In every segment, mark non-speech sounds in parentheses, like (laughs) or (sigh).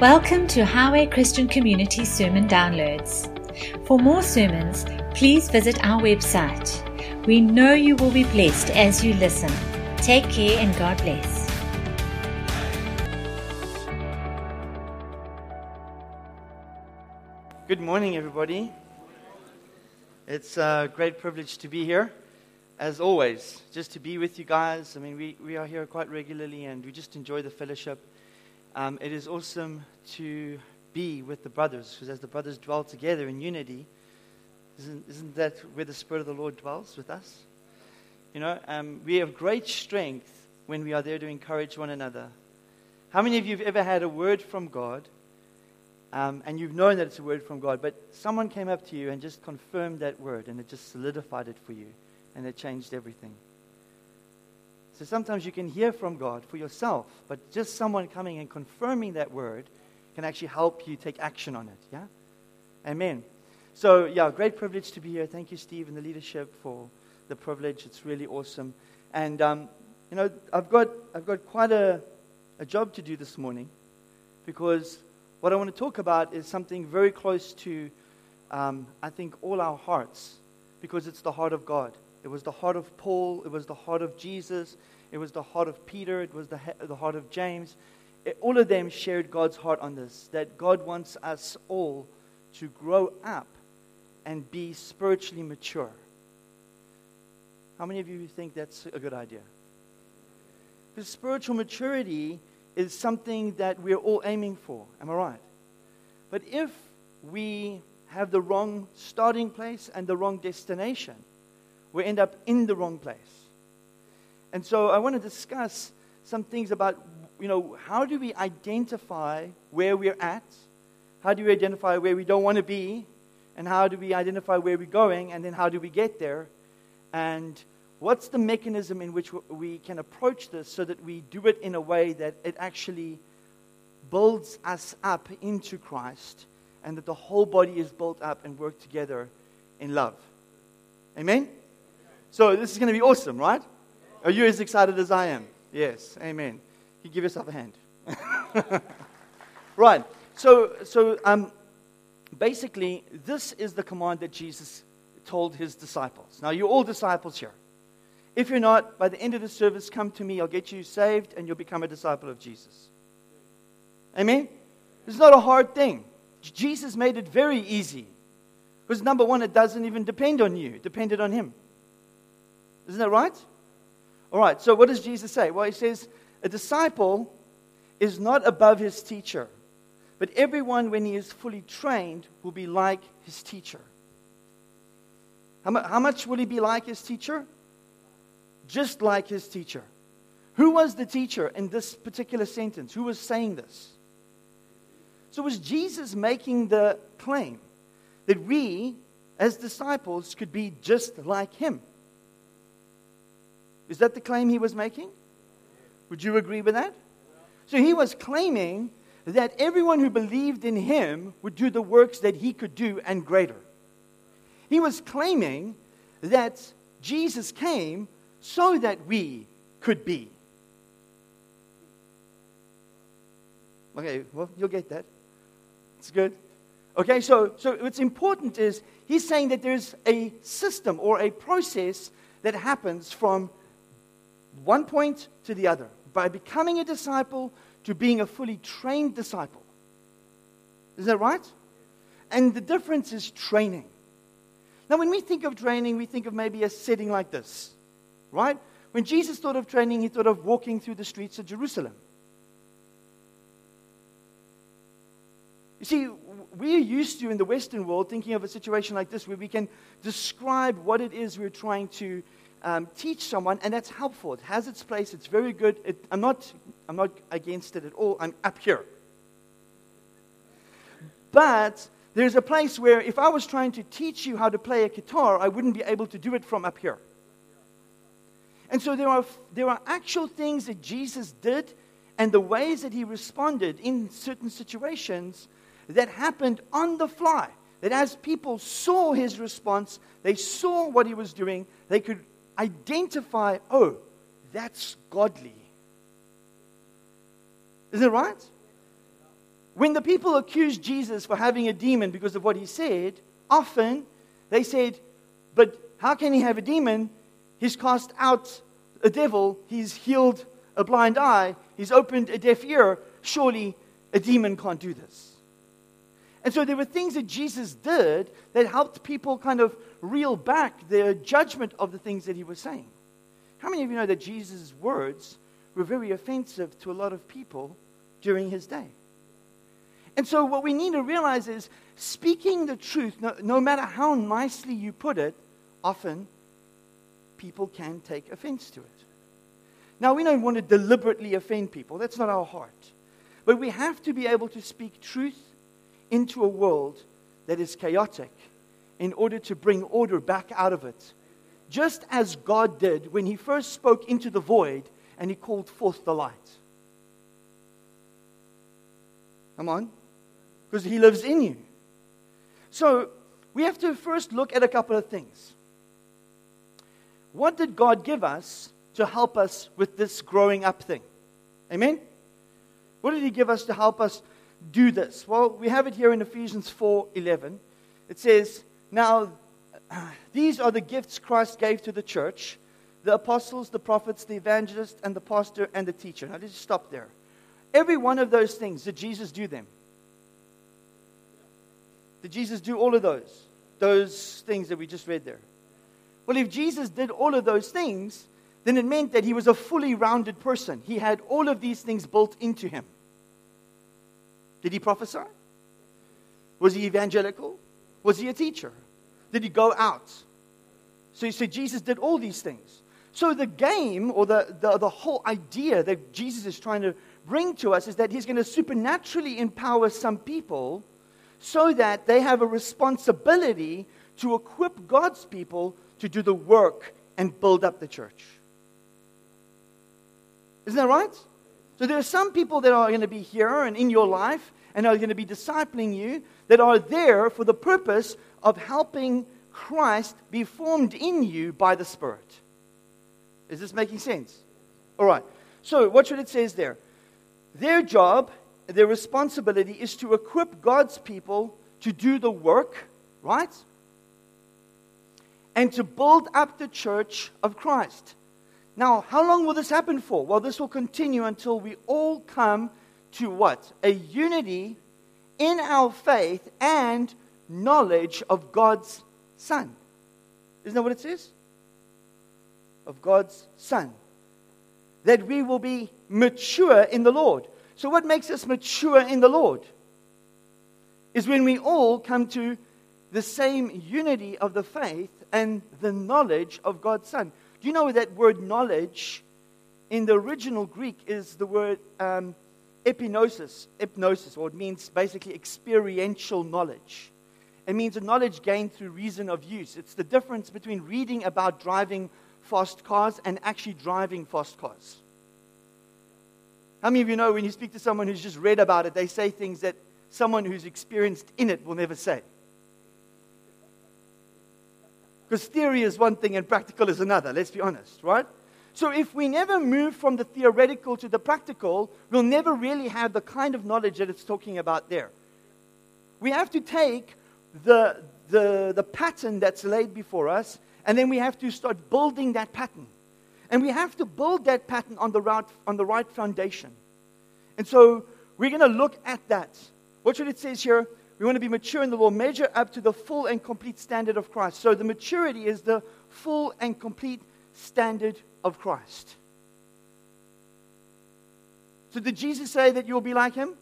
Welcome to Highway Christian Community Sermon Downloads. For more sermons, please visit our website. We know you will be blessed as you listen. Take care and God bless. Good morning, everybody. It's a great privilege to be here, as always, just to be with you guys. I mean, we, we are here quite regularly and we just enjoy the fellowship. Um, it is awesome to be with the brothers, because as the brothers dwell together in unity, isn't, isn't that where the Spirit of the Lord dwells with us? You know, um, we have great strength when we are there to encourage one another. How many of you have ever had a word from God um, and you've known that it's a word from God, but someone came up to you and just confirmed that word and it just solidified it for you and it changed everything? So sometimes you can hear from God for yourself, but just someone coming and confirming that word can actually help you take action on it. Yeah? Amen. So, yeah, great privilege to be here. Thank you, Steve, and the leadership for the privilege. It's really awesome. And, um, you know, I've got, I've got quite a, a job to do this morning because what I want to talk about is something very close to, um, I think, all our hearts because it's the heart of God. It was the heart of Paul. It was the heart of Jesus. It was the heart of Peter. It was the, the heart of James. It, all of them shared God's heart on this that God wants us all to grow up and be spiritually mature. How many of you think that's a good idea? Because spiritual maturity is something that we're all aiming for. Am I right? But if we have the wrong starting place and the wrong destination, we end up in the wrong place. And so I want to discuss some things about, you know, how do we identify where we're at? How do we identify where we don't want to be? And how do we identify where we're going? And then how do we get there? And what's the mechanism in which we can approach this so that we do it in a way that it actually builds us up into Christ and that the whole body is built up and worked together in love? Amen? So this is going to be awesome, right? Are you as excited as I am? Yes. Amen. You give yourself a hand. (laughs) right. So, so um, basically, this is the command that Jesus told his disciples. Now, you're all disciples here. If you're not, by the end of the service, come to me. I'll get you saved and you'll become a disciple of Jesus. Amen? It's not a hard thing. Jesus made it very easy. Because, number one, it doesn't even depend on you, it depended on him. Isn't that right? All right, so what does Jesus say? Well, he says, A disciple is not above his teacher, but everyone, when he is fully trained, will be like his teacher. How, mu- how much will he be like his teacher? Just like his teacher. Who was the teacher in this particular sentence? Who was saying this? So, was Jesus making the claim that we, as disciples, could be just like him? Is that the claim he was making? Would you agree with that? So he was claiming that everyone who believed in him would do the works that he could do and greater. He was claiming that Jesus came so that we could be. Okay, well, you'll get that. It's good. Okay, so, so what's important is he's saying that there's a system or a process that happens from one point to the other by becoming a disciple to being a fully trained disciple. Is that right? And the difference is training. Now, when we think of training, we think of maybe a setting like this, right? When Jesus thought of training, he thought of walking through the streets of Jerusalem. You see, we're used to in the Western world thinking of a situation like this where we can describe what it is we're trying to um, teach someone, and that's helpful. It has its place. It's very good. It, I'm, not, I'm not against it at all. I'm up here. But there's a place where if I was trying to teach you how to play a guitar, I wouldn't be able to do it from up here. And so there are, there are actual things that Jesus did and the ways that he responded in certain situations that happened on the fly. That as people saw his response, they saw what he was doing, they could identify, oh, that's godly. Isn't it right? when the people accused Jesus for having a demon because of what he said, often they said, But how can he have a demon? He's cast out a devil, he's healed a blind eye, he's opened a deaf ear. Surely a demon can't do this. And so there were things that Jesus did that helped people kind of reel back their judgment of the things that he was saying. How many of you know that Jesus' words were very offensive to a lot of people during his day? And so, what we need to realize is speaking the truth, no, no matter how nicely you put it, often people can take offense to it. Now, we don't want to deliberately offend people, that's not our heart. But we have to be able to speak truth into a world that is chaotic in order to bring order back out of it. Just as God did when He first spoke into the void and He called forth the light. Come on. Because He lives in you. So, we have to first look at a couple of things. What did God give us to help us with this growing up thing? Amen? What did He give us to help us do this? Well, we have it here in Ephesians 4:11. It says, "Now uh, these are the gifts Christ gave to the church: the apostles, the prophets, the evangelists, and the pastor and the teacher." Now, let's stop there. Every one of those things, did Jesus do them? Did Jesus do all of those? Those things that we just read there. Well, if Jesus did all of those things, then it meant that he was a fully rounded person. He had all of these things built into him. Did he prophesy? Was he evangelical? Was he a teacher? Did he go out? So you see, Jesus did all these things. So the game or the, the, the whole idea that Jesus is trying to bring to us is that he's going to supernaturally empower some people so that they have a responsibility to equip God's people to do the work and build up the church. Isn't that right? So there are some people that are going to be here and in your life and are going to be discipling you that are there for the purpose of helping Christ be formed in you by the Spirit. Is this making sense? All right. So, watch what it says there. Their job, their responsibility is to equip God's people to do the work, right? And to build up the church of Christ. Now, how long will this happen for? Well, this will continue until we all come to what? A unity in our faith and knowledge of God's Son. Isn't that what it says? Of God's Son. That we will be mature in the Lord. So, what makes us mature in the Lord? Is when we all come to the same unity of the faith and the knowledge of God's Son. Do you know that word knowledge in the original Greek is the word um, epignosis, epignosis, or it means basically experiential knowledge. It means a knowledge gained through reason of use. It's the difference between reading about driving fast cars and actually driving fast cars. How many of you know when you speak to someone who's just read about it, they say things that someone who's experienced in it will never say? Because theory is one thing and practical is another, let's be honest, right? So if we never move from the theoretical to the practical, we'll never really have the kind of knowledge that it's talking about there. We have to take the, the, the pattern that's laid before us, and then we have to start building that pattern. And we have to build that pattern on the right, on the right foundation. And so we're going to look at that. Watch what it says here. We want to be mature in the Lord, measure up to the full and complete standard of Christ. So the maturity is the full and complete standard of Christ. So, did Jesus say that you'll be like him?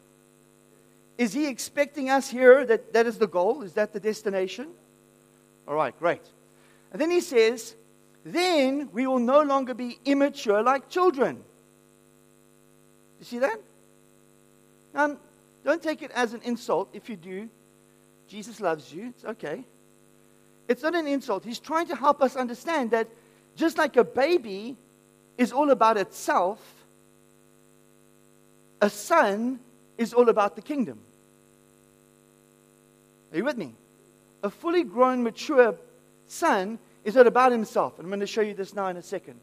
Is he expecting us here that that is the goal? Is that the destination? All right, great. And then he says, then we will no longer be immature like children. You see that? Um, don't take it as an insult if you do. Jesus loves you. It's okay. It's not an insult. He's trying to help us understand that just like a baby is all about itself, a son is all about the kingdom. Are you with me? A fully grown, mature son is not about himself. And I'm going to show you this now in a second.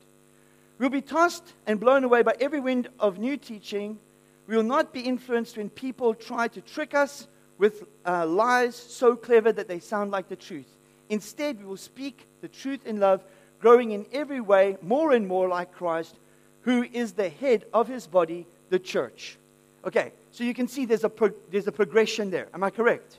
We'll be tossed and blown away by every wind of new teaching We will not be influenced when people try to trick us with uh, lies so clever that they sound like the truth. Instead, we will speak the truth in love, growing in every way more and more like Christ, who is the head of his body, the church. Okay, so you can see there's a, pro- there's a progression there. Am I correct?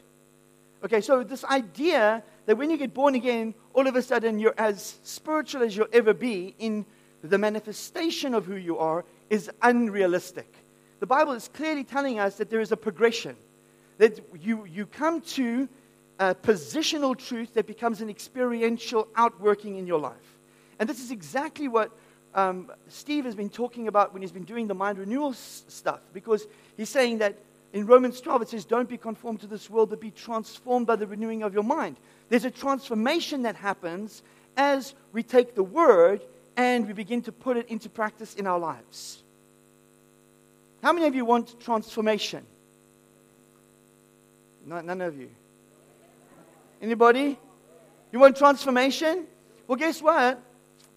Okay, so this idea that when you get born again, all of a sudden you're as spiritual as you'll ever be in the manifestation of who you are is unrealistic. The Bible is clearly telling us that there is a progression, that you, you come to a positional truth that becomes an experiential outworking in your life. And this is exactly what um, Steve has been talking about when he's been doing the mind renewal s- stuff, because he's saying that in Romans 12 it says, Don't be conformed to this world, but be transformed by the renewing of your mind. There's a transformation that happens as we take the word and we begin to put it into practice in our lives. How many of you want transformation? No, none of you. Anybody? You want transformation? Well, guess what?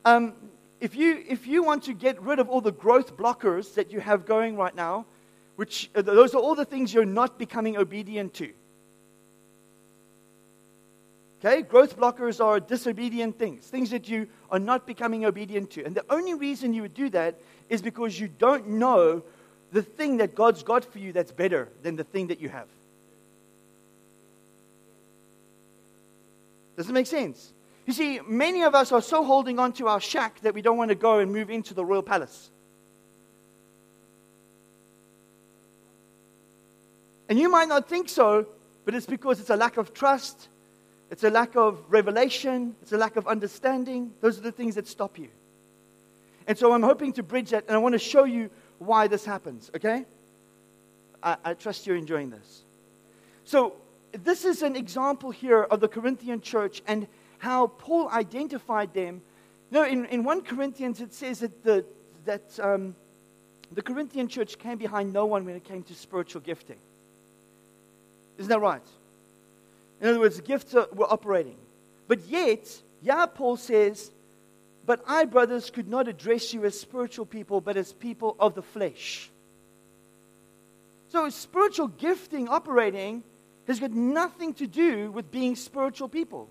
Um, if, you, if you want to get rid of all the growth blockers that you have going right now, which uh, those are all the things you're not becoming obedient to. Okay? Growth blockers are disobedient things, things that you are not becoming obedient to. And the only reason you would do that is because you don't know the thing that God's got for you that's better than the thing that you have. Does it make sense? You see, many of us are so holding on to our shack that we don't want to go and move into the royal palace. And you might not think so, but it's because it's a lack of trust, it's a lack of revelation, it's a lack of understanding. Those are the things that stop you. And so I'm hoping to bridge that, and I want to show you why this happens, okay? I, I trust you're enjoying this. So, this is an example here of the Corinthian church and how Paul identified them. You know, in, in 1 Corinthians, it says that, the, that um, the Corinthian church came behind no one when it came to spiritual gifting. Isn't that right? In other words, gifts are, were operating. But yet, yeah, Paul says, But I, brothers, could not address you as spiritual people, but as people of the flesh. So, spiritual gifting operating has got nothing to do with being spiritual people.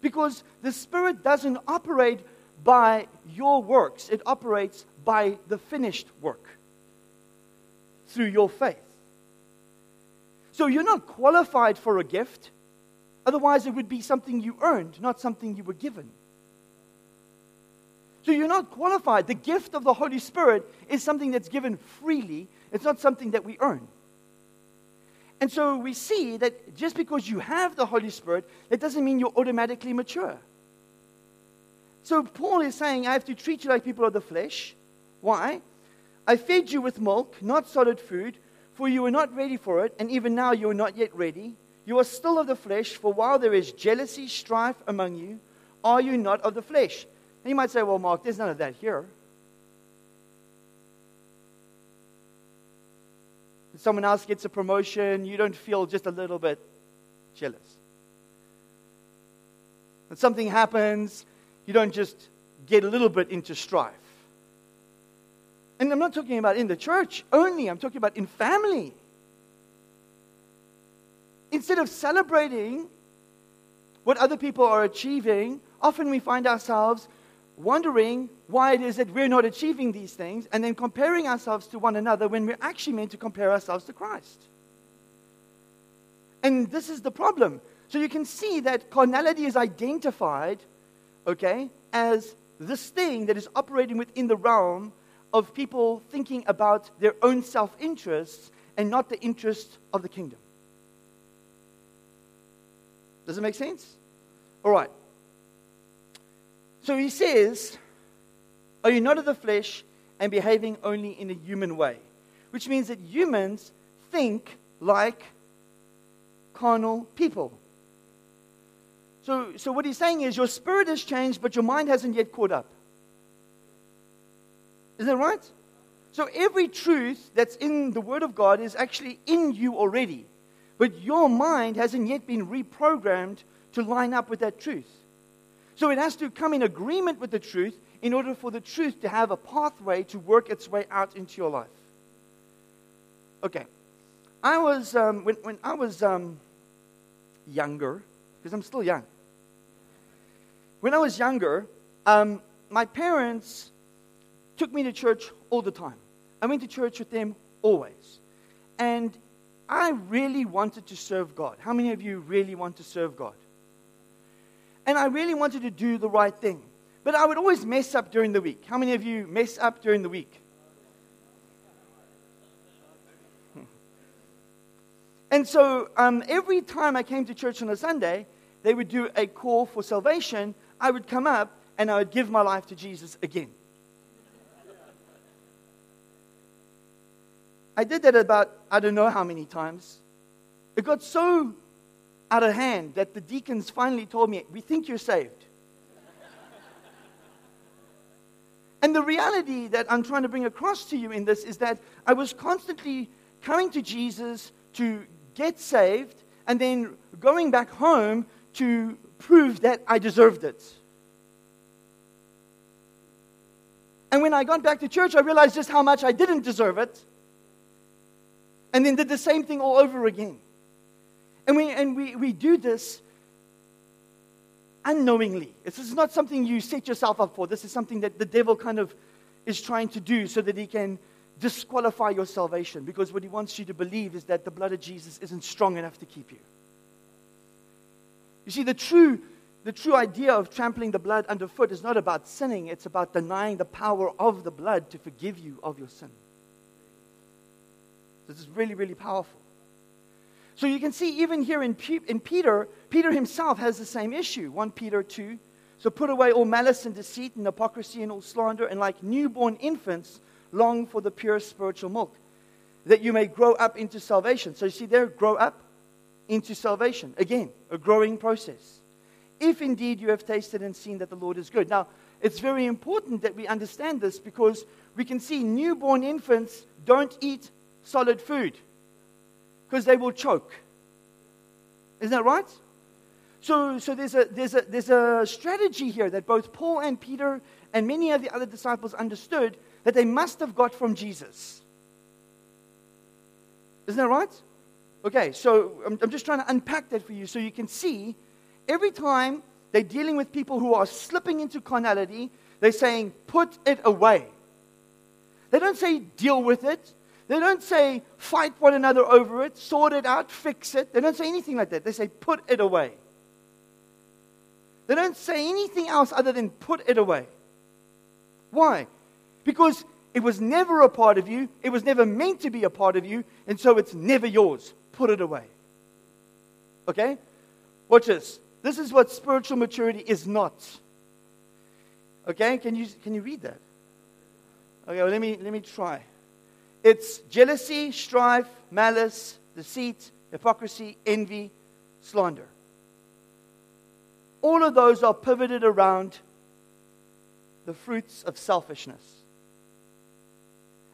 Because the Spirit doesn't operate by your works, it operates by the finished work through your faith. So you're not qualified for a gift. Otherwise, it would be something you earned, not something you were given. So you're not qualified. The gift of the Holy Spirit is something that's given freely, it's not something that we earn. And so we see that just because you have the Holy Spirit, that doesn't mean you're automatically mature. So Paul is saying, I have to treat you like people of the flesh. Why? I fed you with milk, not solid food, for you were not ready for it, and even now you are not yet ready. You are still of the flesh, for while there is jealousy, strife among you, are you not of the flesh? And you might say, well, Mark, there's none of that here. someone else gets a promotion, you don't feel just a little bit jealous. When something happens, you don't just get a little bit into strife. And I'm not talking about in the church only, I'm talking about in family. Instead of celebrating what other people are achieving, often we find ourselves wondering why it is that we're not achieving these things and then comparing ourselves to one another when we're actually meant to compare ourselves to Christ. And this is the problem. So you can see that carnality is identified, okay, as this thing that is operating within the realm of people thinking about their own self interests and not the interest of the kingdom. Does it make sense? All right. So he says, Are you not of the flesh and behaving only in a human way? Which means that humans think like carnal people. So, so what he's saying is your spirit has changed, but your mind hasn't yet caught up. Is that right? So every truth that's in the Word of God is actually in you already, but your mind hasn't yet been reprogrammed to line up with that truth. So it has to come in agreement with the truth in order for the truth to have a pathway to work its way out into your life. Okay. I was, um, when, when I was um, younger, because I'm still young, when I was younger, um, my parents took me to church all the time. I went to church with them always. And I really wanted to serve God. How many of you really want to serve God? And I really wanted to do the right thing. But I would always mess up during the week. How many of you mess up during the week? (laughs) And so um, every time I came to church on a Sunday, they would do a call for salvation. I would come up and I would give my life to Jesus again. I did that about, I don't know how many times. It got so out of hand that the deacons finally told me, We think you're saved. and the reality that I'm trying to bring across to you in this is that I was constantly coming to Jesus to get saved, and then going back home to prove that I deserved it. And when I got back to church, I realized just how much I didn't deserve it. And then did the same thing all over again. And we, and we, we do this unknowingly. This is not something you set yourself up for. This is something that the devil kind of is trying to do so that he can disqualify your salvation because what he wants you to believe is that the blood of Jesus isn't strong enough to keep you. You see, the true, the true idea of trampling the blood underfoot is not about sinning, it's about denying the power of the blood to forgive you of your sin. This is really, really powerful. So you can see, even here in, P- in Peter, Peter himself has the same issue. 1 Peter 2. So put away all malice and deceit and hypocrisy and all slander, and like newborn infants, long for the pure spiritual milk, that you may grow up into salvation. So you see there, grow up into salvation. Again, a growing process. If indeed you have tasted and seen that the Lord is good. Now, it's very important that we understand this because we can see newborn infants don't eat solid food because they will choke. Isn't that right? So, so there's, a, there's, a, there's a strategy here that both Paul and Peter and many of the other disciples understood that they must have got from Jesus. Isn't that right? Okay, so I'm, I'm just trying to unpack that for you so you can see every time they're dealing with people who are slipping into carnality, they're saying, put it away. They don't say, deal with it. They don't say, fight one another over it, sort it out, fix it. They don't say anything like that. They say, put it away. They don't say anything else other than put it away. Why? Because it was never a part of you, it was never meant to be a part of you, and so it's never yours. Put it away. Okay? Watch this. This is what spiritual maturity is not. Okay? Can you, can you read that? Okay, well, let me, let me try. It's jealousy, strife, malice, deceit, hypocrisy, envy, slander. All of those are pivoted around the fruits of selfishness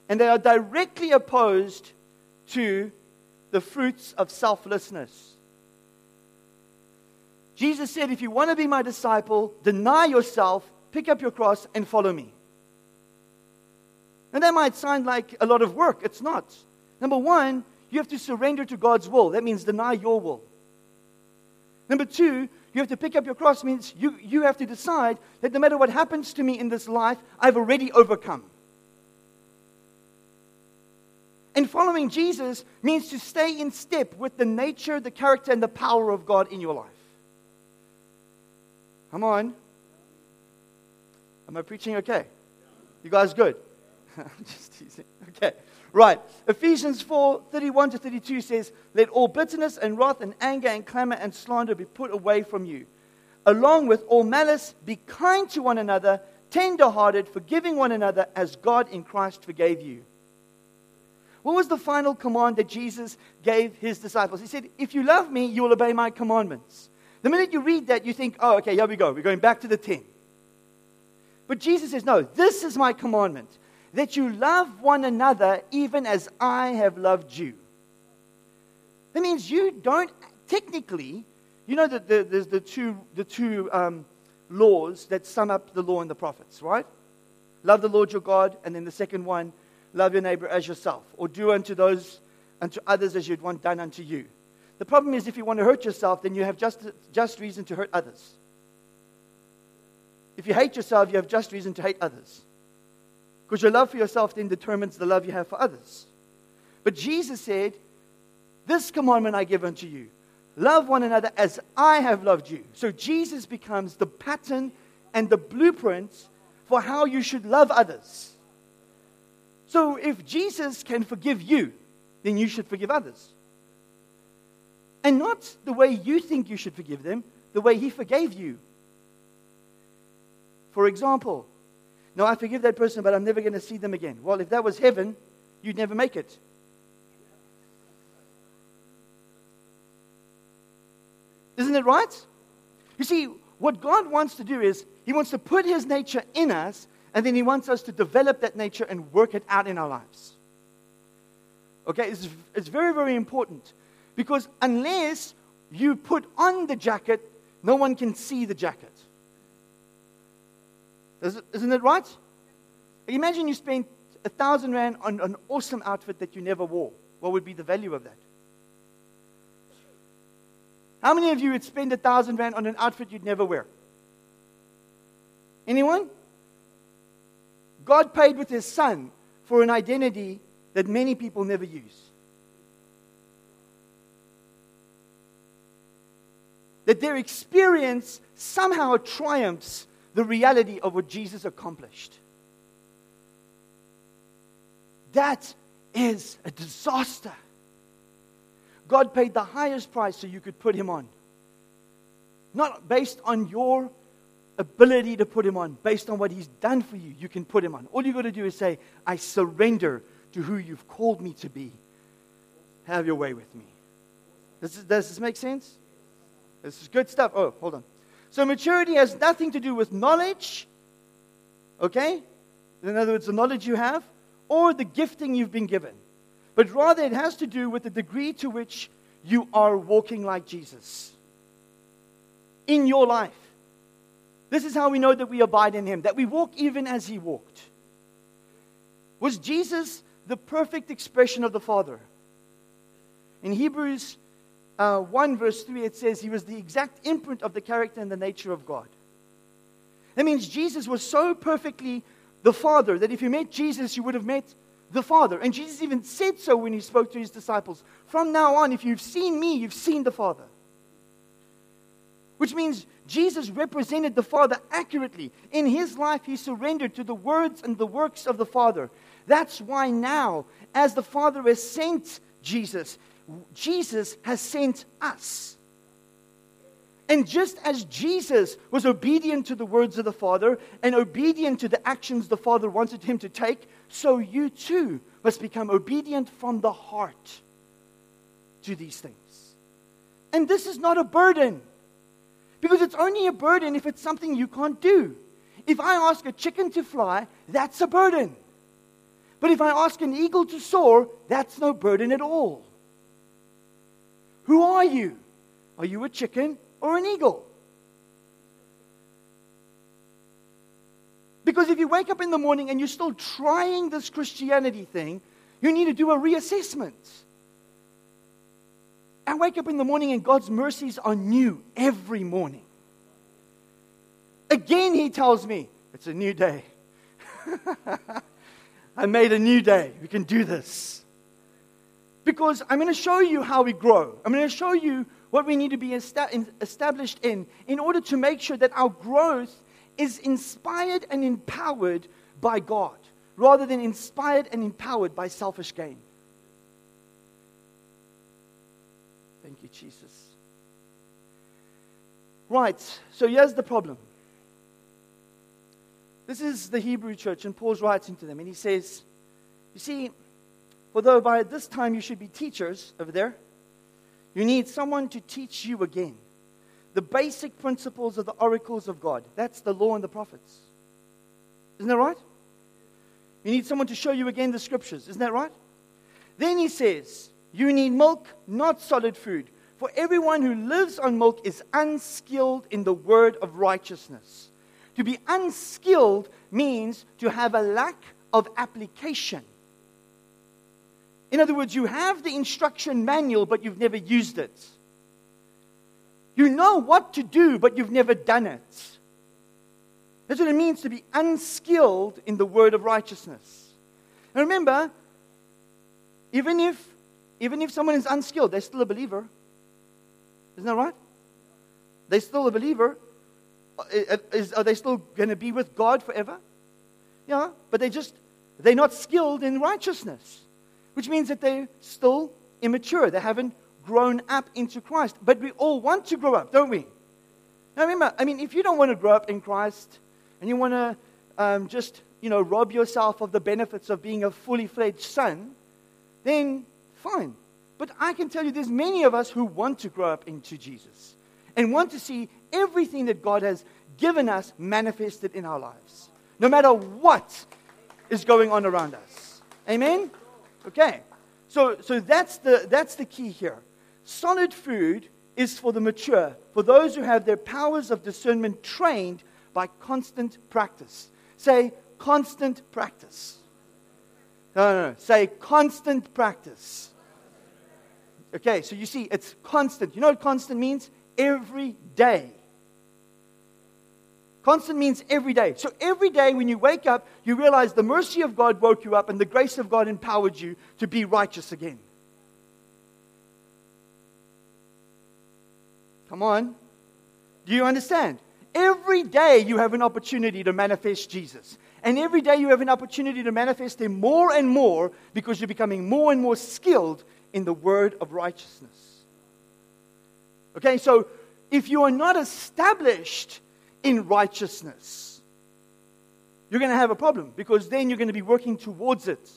and they are directly opposed to the fruits of selflessness. Jesus said, If you want to be my disciple, deny yourself, pick up your cross, and follow me. And that might sound like a lot of work. It's not. Number one, you have to surrender to God's will. That means deny your will. Number two, you have to pick up your cross, means you, you have to decide that no matter what happens to me in this life, I've already overcome. And following Jesus means to stay in step with the nature, the character, and the power of God in your life. Come on. Am I preaching okay? You guys good? (laughs) I'm just teasing. Okay. Right. Ephesians 4 31 to 32 says, Let all bitterness and wrath and anger and clamor and slander be put away from you. Along with all malice, be kind to one another, tender hearted, forgiving one another as God in Christ forgave you. What was the final command that Jesus gave his disciples? He said, If you love me, you will obey my commandments. The minute you read that, you think, oh, okay, here we go. We're going back to the 10. But Jesus says, no, this is my commandment that you love one another even as I have loved you. That means you don't, technically, you know that the, there's the two, the two um, laws that sum up the law and the prophets, right? Love the Lord your God, and then the second one, love your neighbor as yourself, or do unto those unto others as you'd want done unto you. The problem is, if you want to hurt yourself, then you have just, just reason to hurt others. If you hate yourself, you have just reason to hate others. Because your love for yourself then determines the love you have for others. But Jesus said, This commandment I give unto you love one another as I have loved you. So Jesus becomes the pattern and the blueprint for how you should love others. So if Jesus can forgive you, then you should forgive others. And not the way you think you should forgive them, the way He forgave you. For example, no, I forgive that person, but I'm never going to see them again. Well, if that was heaven, you'd never make it. Isn't it right? You see, what God wants to do is He wants to put His nature in us, and then He wants us to develop that nature and work it out in our lives. Okay, it's, it's very, very important because unless you put on the jacket, no one can see the jacket. Isn't it right? Imagine you spent a thousand rand on an awesome outfit that you never wore. What would be the value of that? How many of you would spend a thousand rand on an outfit you'd never wear? Anyone? God paid with his son for an identity that many people never use. that their experience somehow triumphs the reality of what Jesus accomplished. That is a disaster. God paid the highest price so you could put him on. Not based on your ability to put him on, based on what he's done for you, you can put him on. All you've got to do is say, I surrender to who you've called me to be. Have your way with me. Does this, does this make sense? This is good stuff. Oh, hold on. So maturity has nothing to do with knowledge, okay? In other words, the knowledge you have or the gifting you've been given, but rather it has to do with the degree to which you are walking like Jesus in your life. This is how we know that we abide in Him, that we walk even as He walked. Was Jesus the perfect expression of the Father? In Hebrews uh, 1, verse 3, it says he was the exact imprint of the character and the nature of God. That means Jesus was so perfectly the Father that if you met Jesus, you would have met the Father. And Jesus even said so when he spoke to his disciples. From now on, if you've seen me, you've seen the Father. Which means Jesus represented the Father accurately. In his life, he surrendered to the words and the works of the Father. That's why now, as the Father has sent Jesus, Jesus has sent us. And just as Jesus was obedient to the words of the Father and obedient to the actions the Father wanted him to take, so you too must become obedient from the heart to these things. And this is not a burden, because it's only a burden if it's something you can't do. If I ask a chicken to fly, that's a burden. But if I ask an eagle to soar, that's no burden at all. Who are you? Are you a chicken or an eagle? Because if you wake up in the morning and you're still trying this Christianity thing, you need to do a reassessment. I wake up in the morning and God's mercies are new every morning. Again, He tells me, it's a new day. (laughs) I made a new day. We can do this because I'm going to show you how we grow. I'm going to show you what we need to be established in in order to make sure that our growth is inspired and empowered by God rather than inspired and empowered by selfish gain. Thank you, Jesus. Right, so here's the problem. This is the Hebrew church, and Paul's writing to them, and he says, You see, Although by this time you should be teachers over there, you need someone to teach you again the basic principles of the oracles of God. That's the law and the prophets. Isn't that right? You need someone to show you again the scriptures. Isn't that right? Then he says, You need milk, not solid food. For everyone who lives on milk is unskilled in the word of righteousness. To be unskilled means to have a lack of application In other words, you have the instruction manual, but you've never used it. You know what to do, but you've never done it. That's what it means to be unskilled in the word of righteousness. And remember, even if, even if someone is unskilled, they're still a believer. Isn't that right? They're still a believer. Uh, uh, is, are they still going to be with God forever? Yeah, but they just, they're not skilled in righteousness, which means that they're still immature. They haven't grown up into Christ. But we all want to grow up, don't we? Now remember, I mean, if you don't want to grow up in Christ and you want to um, just, you know, rob yourself of the benefits of being a fully fledged son, then fine. But I can tell you there's many of us who want to grow up into Jesus and want to see everything that God has given us manifested in our lives, no matter what is going on around us. Amen? Okay. So, so that's, the, that's the key here. Solid food is for the mature, for those who have their powers of discernment trained by constant practice. Say, constant practice. No, no, no. Say, constant practice. Okay, so you see, it's constant. You know what constant means? Every day. Constant means every day. So every day when you wake up, you realize the mercy of God woke you up and the grace of God empowered you to be righteous again. Come on. Do you understand? Every day you have an opportunity to manifest Jesus. And every day you have an opportunity to manifest Him more and more because you're becoming more and more skilled in the word of righteousness. Okay, so if you are not established in righteousness, you're going to have a problem because then you're going to be working towards it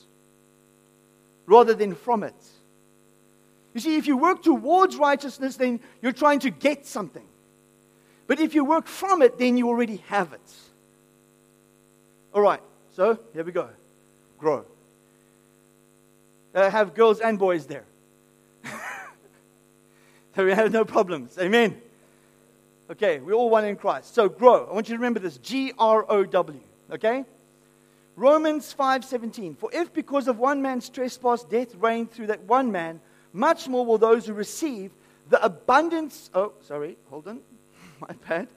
rather than from it. You see, if you work towards righteousness, then you're trying to get something. But if you work from it, then you already have it. All right, so here we go. Grow. Uh, have girls and boys there. (laughs) so we have no problems. Amen. Okay, we're all one in Christ. So grow. I want you to remember this. G R O W. Okay? Romans 5:17 For if because of one man's trespass death reigned through that one man much more will those who receive the abundance oh sorry hold on. (laughs) My bad.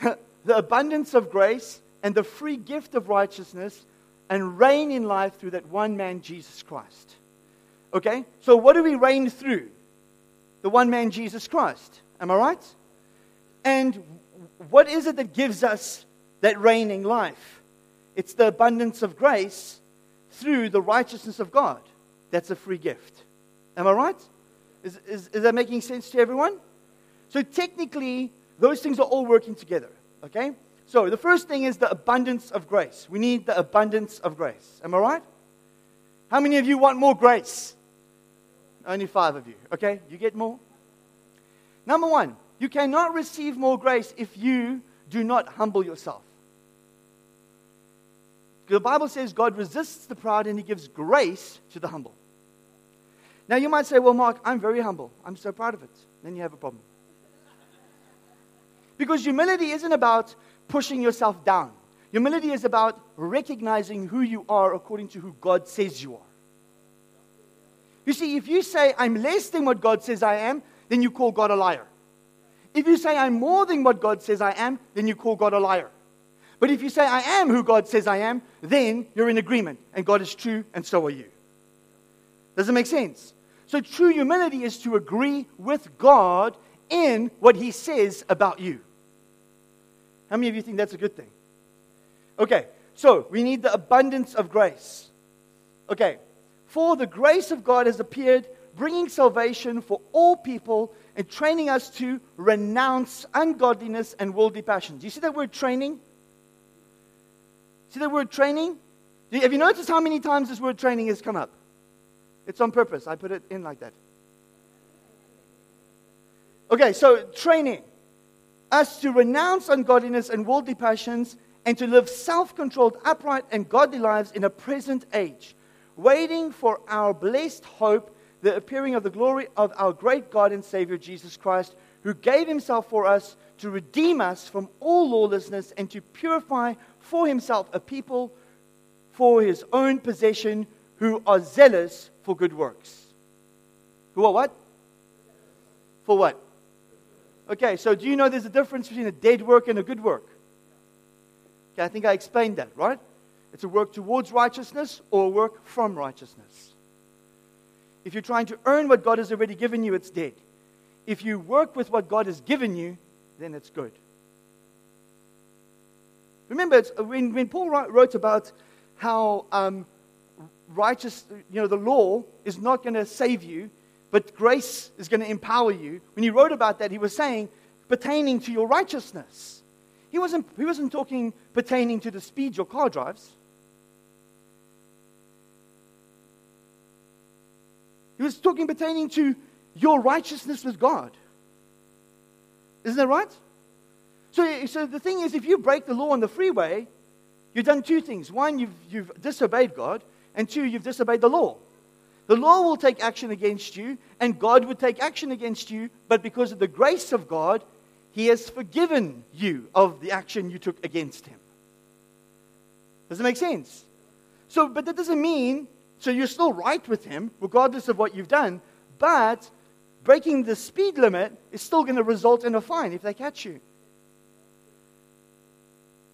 (laughs) The abundance of grace and the free gift of righteousness and reign in life through that one man Jesus Christ. Okay? So what do we reign through? The one man Jesus Christ. Am I right and what is it that gives us that reigning life it's the abundance of grace through the righteousness of God that's a free gift Am I right? Is, is, is that making sense to everyone? So technically, those things are all working together. Okay? So the first thing is the abundance of grace. We need the abundance of grace. Am I right? How many of you want more grace? Only five of you. Okay? You get more? Number one, you cannot receive more grace if you do not humble yourself. The Bible says God resists the proud and he gives grace to the humble. Now, you might say, well, Mark, I'm very humble. I'm so proud of it. Then you have a problem. Because humility isn't about pushing yourself down, humility is about recognizing who you are according to who God says you are. You see, if you say, I'm less than what God says I am, then you call God a liar. If you say, I'm more than what God says I am, then you call God a liar. But if you say, I am who God says I am, then you're in agreement, and God is true, and so are you. Does it make sense? So true humility is to agree with God in what he says about you. How many of you think that's a good thing? Okay, so we need the abundance of grace. Okay, for the grace of God has appeared, bringing salvation for all people and training us to renounce ungodliness and worldly passions. You see that word training? See that word training? Have you noticed how many times this word training has come up? It's on purpose. I put it in like that. Okay, so training us to renounce ungodliness and worldly passions and to live self controlled, upright, and godly lives in a present age, waiting for our blessed hope, the appearing of the glory of our great God and Savior Jesus Christ, who gave himself for us to redeem us from all lawlessness and to purify for himself a people for his own possession who are zealous for good works. Who are what? For what? Okay, so do you know there's a difference between a dead work and a good work? Okay, I think I explained that, right? It's a work towards righteousness or a work from righteousness. If you're trying to earn what God has already given you, it's dead. If you work with what God has given you, then it's good. Remember, when, when Paul wrote about how um, righteous, you know, the law is not going to save you, but grace is going to empower you. When he wrote about that, he was saying pertaining to your righteousness. He wasn't, he wasn't talking pertaining to the speed your car drives. He was talking pertaining to your righteousness with God. Isn't that right? So, so the thing is, if you break the law on the freeway, you've done two things. One, you've, you've disobeyed God, and two, you've disobeyed the law. The law will take action against you, and God would take action against you, but because of the grace of God, He has forgiven you of the action you took against Him. Does it make sense? So, but that doesn't mean, so you're still right with Him, regardless of what you've done, but breaking the speed limit is still going to result in a fine if they catch you.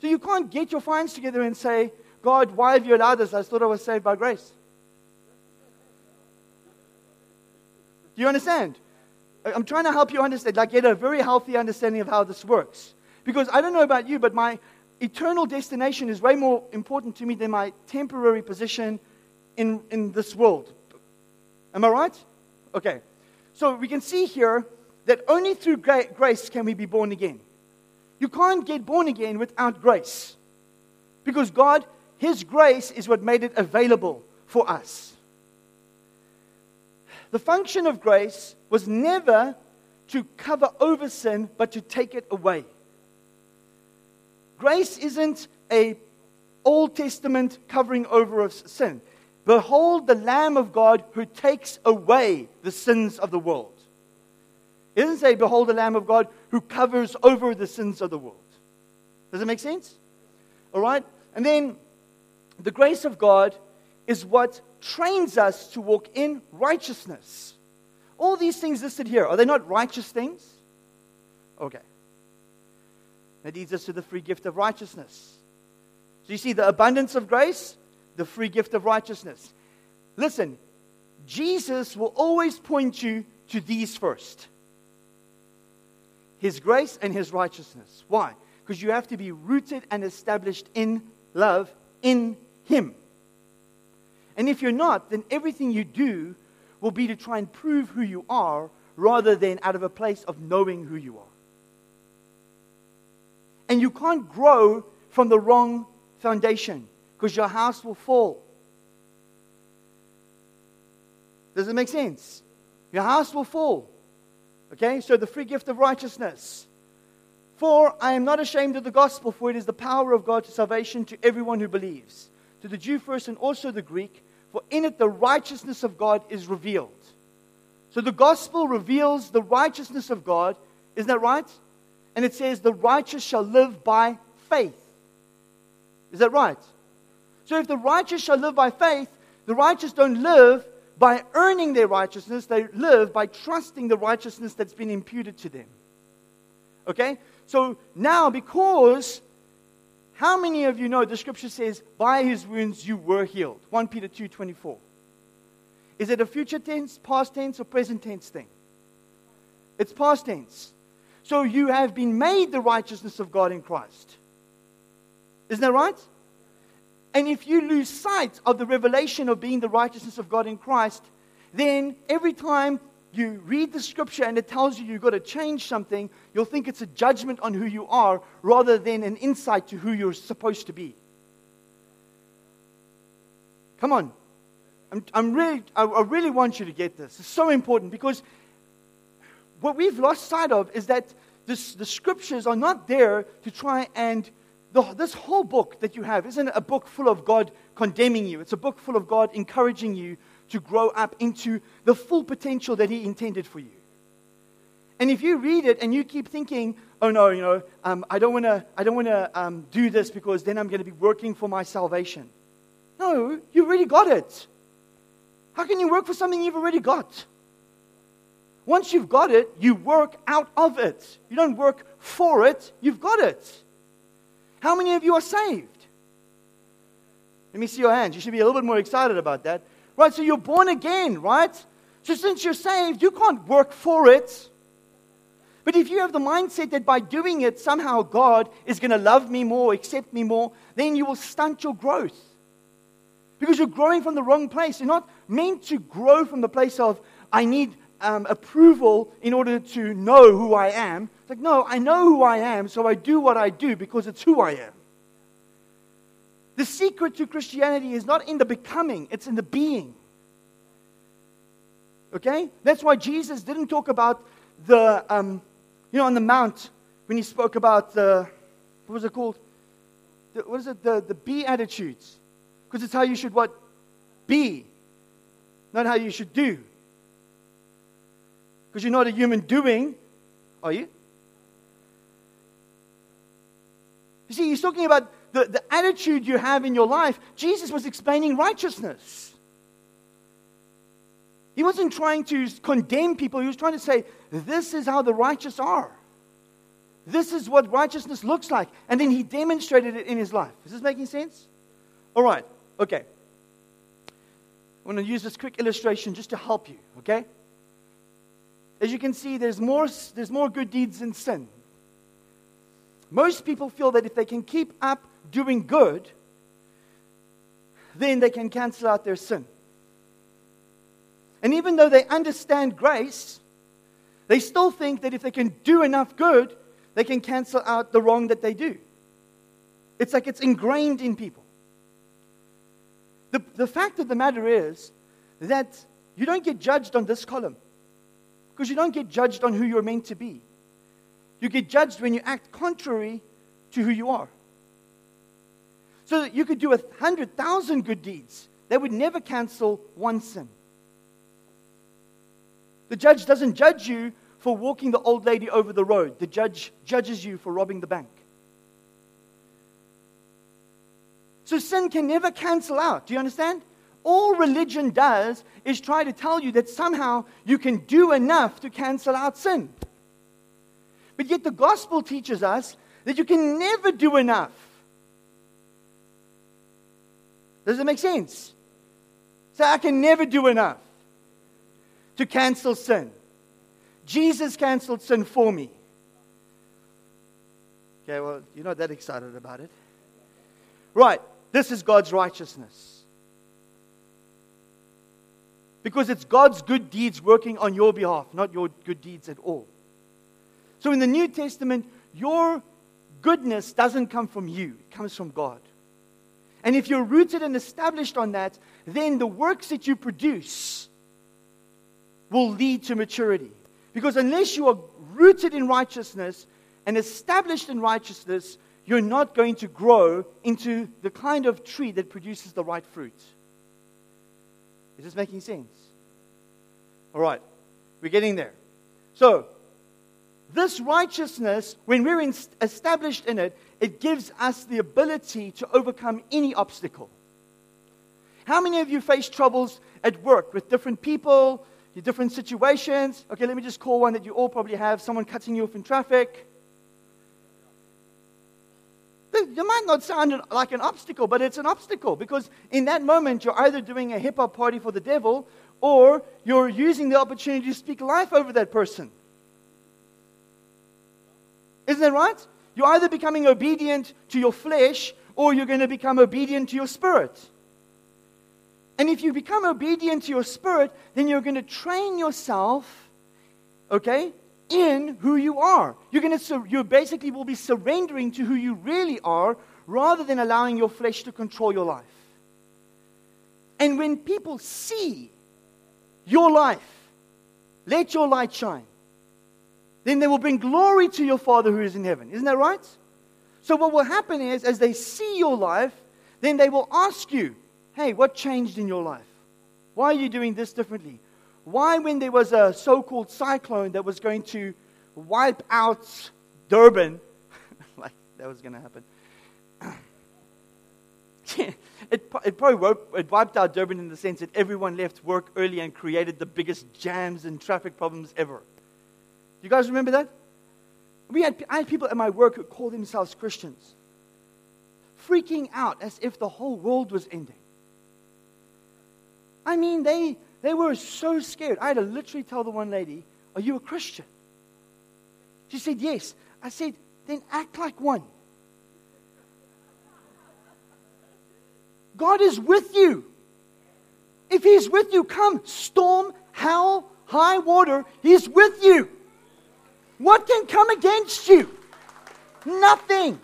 So you can't get your fines together and say, God, why have you allowed this? I thought I was saved by grace. Do you understand? I'm trying to help you understand, like get a very healthy understanding of how this works. Because I don't know about you, but my eternal destination is way more important to me than my temporary position in, in this world. Am I right? Okay. So we can see here that only through grace can we be born again. You can't get born again without grace. Because God, His grace is what made it available for us. The function of grace was never to cover over sin, but to take it away. Grace isn't a Old Testament covering over of sin. Behold the Lamb of God who takes away the sins of the world. It doesn't say, Behold the Lamb of God who covers over the sins of the world. Does it make sense? All right? And then the grace of God is what trains us to walk in righteousness. All these things listed here, are they not righteous things? Okay. That leads us to the free gift of righteousness. So you see the abundance of grace, the free gift of righteousness. Listen, Jesus will always point you to these first His grace and His righteousness. Why? Because you have to be rooted and established in love in Him. And if you're not, then everything you do will be to try and prove who you are rather than out of a place of knowing who you are. And you can't grow from the wrong foundation because your house will fall. Does it make sense? Your house will fall. Okay, so the free gift of righteousness. For I am not ashamed of the gospel, for it is the power of God to salvation to everyone who believes to the Jew first and also the Greek, for in it the righteousness of God is revealed. So the gospel reveals the righteousness of God. Isn't that right? And it says, the righteous shall live by faith. Is that right? So if the righteous shall live by faith, the righteous don't live by earning their righteousness, they live by trusting the righteousness that's been imputed to them. Okay? So now, because how many of you know the scripture says, by his wounds you were healed? 1 Peter 2.24. Is it a future tense, past tense, or present tense thing? It's past tense. So you have been made the righteousness of God in Christ. Isn't that right? And if you lose sight of the revelation of being the righteousness of God in Christ, then every time you read the scripture and it tells you you've got to change something, you'll think it's a judgment on who you are rather than an insight to who you're supposed to be. Come on. I'm, I'm really, I, I really want you to get this. It's so important because what we've lost sight of is that this, the scriptures are not there to try and the, this whole book that you have isn't a book full of God condemning you. It's a book full of God encouraging you to grow up into the full potential that He intended for you. And if you read it and you keep thinking, oh no, you know, um, I don't want to I don't want to um, do this because then I'm going to be working for my salvation. No, you really got it. How can you work for something you've already got? Once you've got it, you work out of it. You don't work for it, you've got it. How many of you are saved? Let me see your hands. You should be a little bit more excited about that. Right, so you're born again, right? So since you're saved, you can't work for it. But if you have the mindset that by doing it, somehow God is going to love me more, accept me more, then you will stunt your growth. Because you're growing from the wrong place. You're not meant to grow from the place of, I need um, approval in order to know who I am. It's like, no, I know who I am, so I do what I do because it's who I am. The secret to Christianity is not in the becoming, it's in the being. Okay? That's why Jesus didn't talk about the, um, you know, on the mount when he spoke about the, what was it called? The, what is it? The, the be attitudes. Because it's how you should what? Be. Not how you should do. Because you're not a human doing, are you? You see, he's talking about the, the attitude you have in your life, Jesus was explaining righteousness. He wasn't trying to condemn people, he was trying to say, This is how the righteous are. This is what righteousness looks like. And then he demonstrated it in his life. Is this making sense? All right, okay. I want to use this quick illustration just to help you, okay? As you can see, there's more, there's more good deeds than sin. Most people feel that if they can keep up doing good, then they can cancel out their sin. And even though they understand grace, they still think that if they can do enough good, they can cancel out the wrong that they do. It's like it's ingrained in people. The, the fact of the matter is that you don't get judged on this column because you don't get judged on who you're meant to be. You get judged when you act contrary to who you are. So that you could do a hundred thousand good deeds. They would never cancel one sin. The judge doesn't judge you for walking the old lady over the road. The judge judges you for robbing the bank. So sin can never cancel out. Do you understand? All religion does is try to tell you that somehow you can do enough to cancel out sin. But yet the gospel teaches us that you can never do enough. Does it make sense? So I can never do enough to cancel sin. Jesus canceled sin for me. Okay, well, you're not that excited about it. Right, this is God's righteousness. Because it's God's good deeds working on your behalf, not your good deeds at all. So in the New Testament, your goodness doesn't come from you, it comes from God. And if you're rooted and established on that, then the works that you produce will lead to maturity. Because unless you are rooted in righteousness and established in righteousness, you're not going to grow into the kind of tree that produces the right fruit. Is this making sense? All right, we're getting there. So, this righteousness, when we're in, established in it, it gives us the ability to overcome any obstacle. How many of you face troubles at work with different people, different situations? Okay, let me just call one that you all probably have someone cutting you off in traffic. You might not sound like an obstacle, but it's an obstacle because in that moment you're either doing a hip hop party for the devil or you're using the opportunity to speak life over that person. Isn't that right? You're either becoming obedient to your flesh or you're going to become obedient to your spirit. And if you become obedient to your spirit, then you're going to train yourself, okay, in who you are. You're going to you basically will be surrendering to who you really are rather than allowing your flesh to control your life. And when people see your life, let your light shine then they will bring glory to your Father who is in heaven. Isn't that right? So, what will happen is, as they see your life, then they will ask you, Hey, what changed in your life? Why are you doing this differently? Why, when there was a so called cyclone that was going to wipe out Durban, (laughs) like that was going to happen, (clears throat) it, it probably wiped, it wiped out Durban in the sense that everyone left work early and created the biggest jams and traffic problems ever. You guys remember that? We had, I had people at my work who called themselves Christians, freaking out as if the whole world was ending. I mean, they, they were so scared. I had to literally tell the one lady, Are you a Christian? She said, Yes. I said, Then act like one. God is with you. If He's with you, come, storm, hell, high water, He's with you. What can come against you? Nothing.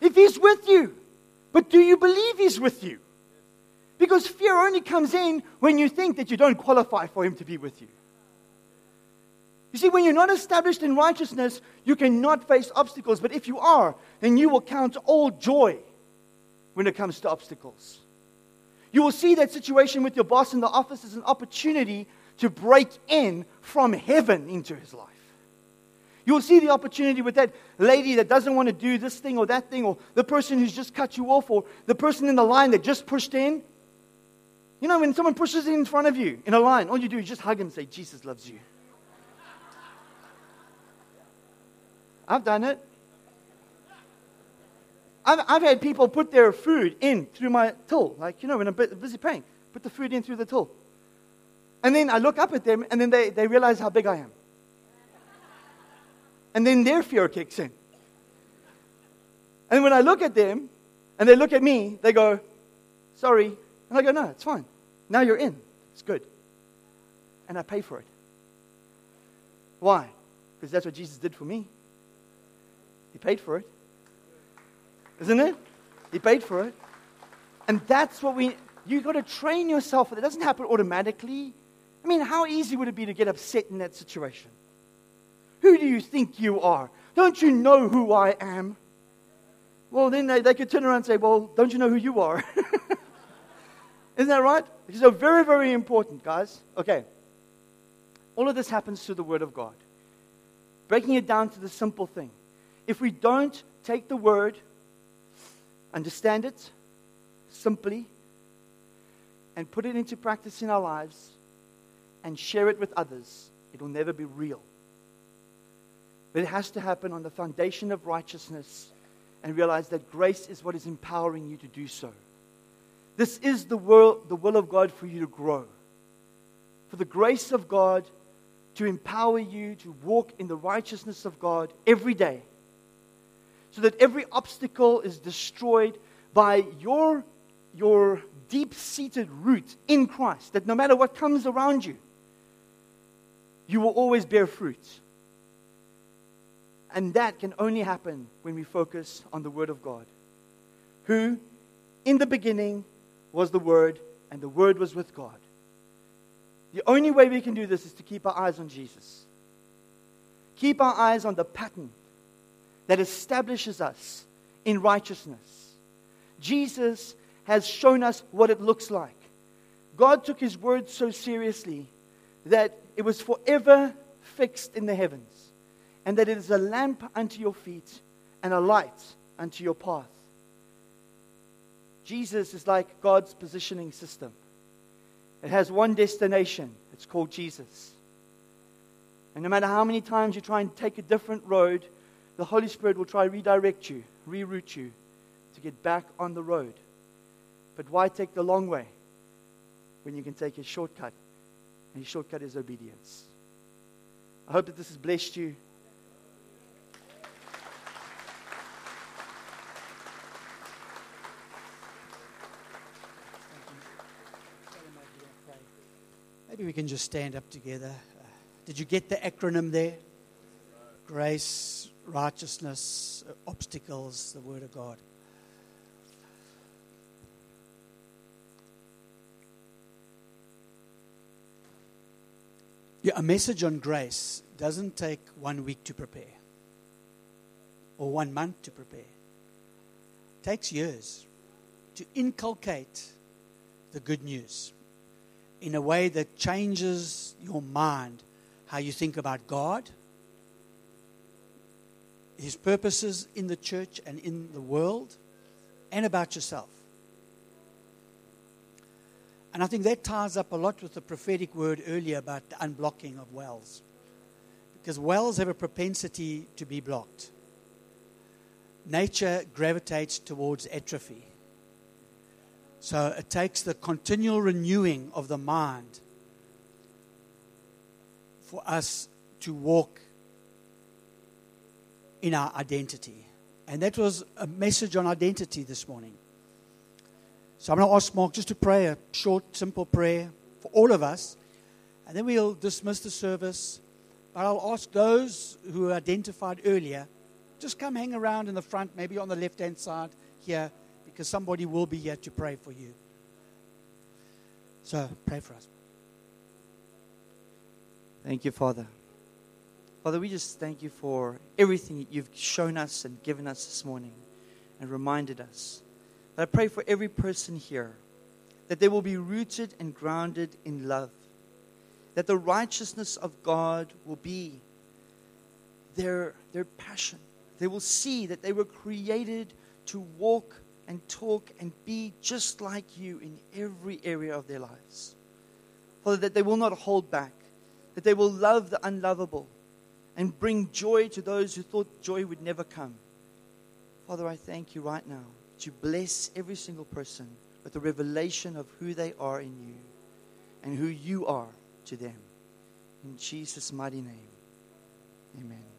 If He's with you. But do you believe He's with you? Because fear only comes in when you think that you don't qualify for Him to be with you. You see, when you're not established in righteousness, you cannot face obstacles. But if you are, then you will count all joy when it comes to obstacles. You will see that situation with your boss in the office as an opportunity to break in from heaven into his life. You will see the opportunity with that lady that doesn't want to do this thing or that thing, or the person who's just cut you off, or the person in the line that just pushed in. You know, when someone pushes in front of you in a line, all you do is just hug him and say, Jesus loves you. I've done it. I've, I've had people put their food in through my till, like, you know, when I'm busy praying, put the food in through the till. And then I look up at them, and then they, they realize how big I am. And then their fear kicks in. And when I look at them, and they look at me, they go, sorry. And I go, no, it's fine. Now you're in. It's good. And I pay for it. Why? Because that's what Jesus did for me. He paid for it. Isn't it? He paid for it. And that's what we, you've got to train yourself. It doesn't happen automatically. I mean, how easy would it be to get upset in that situation? Who do you think you are? Don't you know who I am? Well, then they, they could turn around and say, Well, don't you know who you are? (laughs) Isn't that right? So, very, very important, guys. Okay. All of this happens through the Word of God. Breaking it down to the simple thing. If we don't take the Word, understand it simply, and put it into practice in our lives, and share it with others, it will never be real. But it has to happen on the foundation of righteousness and realize that grace is what is empowering you to do so. This is the will, the will of God for you to grow. For the grace of God to empower you to walk in the righteousness of God every day. So that every obstacle is destroyed by your, your deep seated root in Christ. That no matter what comes around you, you will always bear fruit. And that can only happen when we focus on the Word of God, who in the beginning was the Word, and the Word was with God. The only way we can do this is to keep our eyes on Jesus. Keep our eyes on the pattern that establishes us in righteousness. Jesus has shown us what it looks like. God took his word so seriously that it was forever fixed in the heavens and that it is a lamp unto your feet and a light unto your path. Jesus is like God's positioning system. It has one destination. It's called Jesus. And no matter how many times you try and take a different road, the Holy Spirit will try to redirect you, reroute you to get back on the road. But why take the long way when you can take a shortcut? And his shortcut is obedience. I hope that this has blessed you. Maybe we can just stand up together. Uh, did you get the acronym there? Grace, righteousness, obstacles, the Word of God. Yeah, a message on grace doesn't take one week to prepare or one month to prepare. It takes years to inculcate the good news in a way that changes your mind, how you think about God, His purposes in the church and in the world, and about yourself. And I think that ties up a lot with the prophetic word earlier about the unblocking of wells. Because wells have a propensity to be blocked. Nature gravitates towards atrophy. So it takes the continual renewing of the mind for us to walk in our identity. And that was a message on identity this morning. So I'm going to ask Mark just to pray a short, simple prayer for all of us. And then we'll dismiss the service. But I'll ask those who were identified earlier, just come hang around in the front, maybe on the left hand side here, because somebody will be here to pray for you. So pray for us. Thank you, Father. Father, we just thank you for everything you've shown us and given us this morning and reminded us. But I pray for every person here that they will be rooted and grounded in love, that the righteousness of God will be their, their passion. They will see that they were created to walk and talk and be just like you in every area of their lives. Father, that they will not hold back, that they will love the unlovable and bring joy to those who thought joy would never come. Father, I thank you right now to bless every single person with the revelation of who they are in you and who you are to them. In Jesus' mighty name, amen.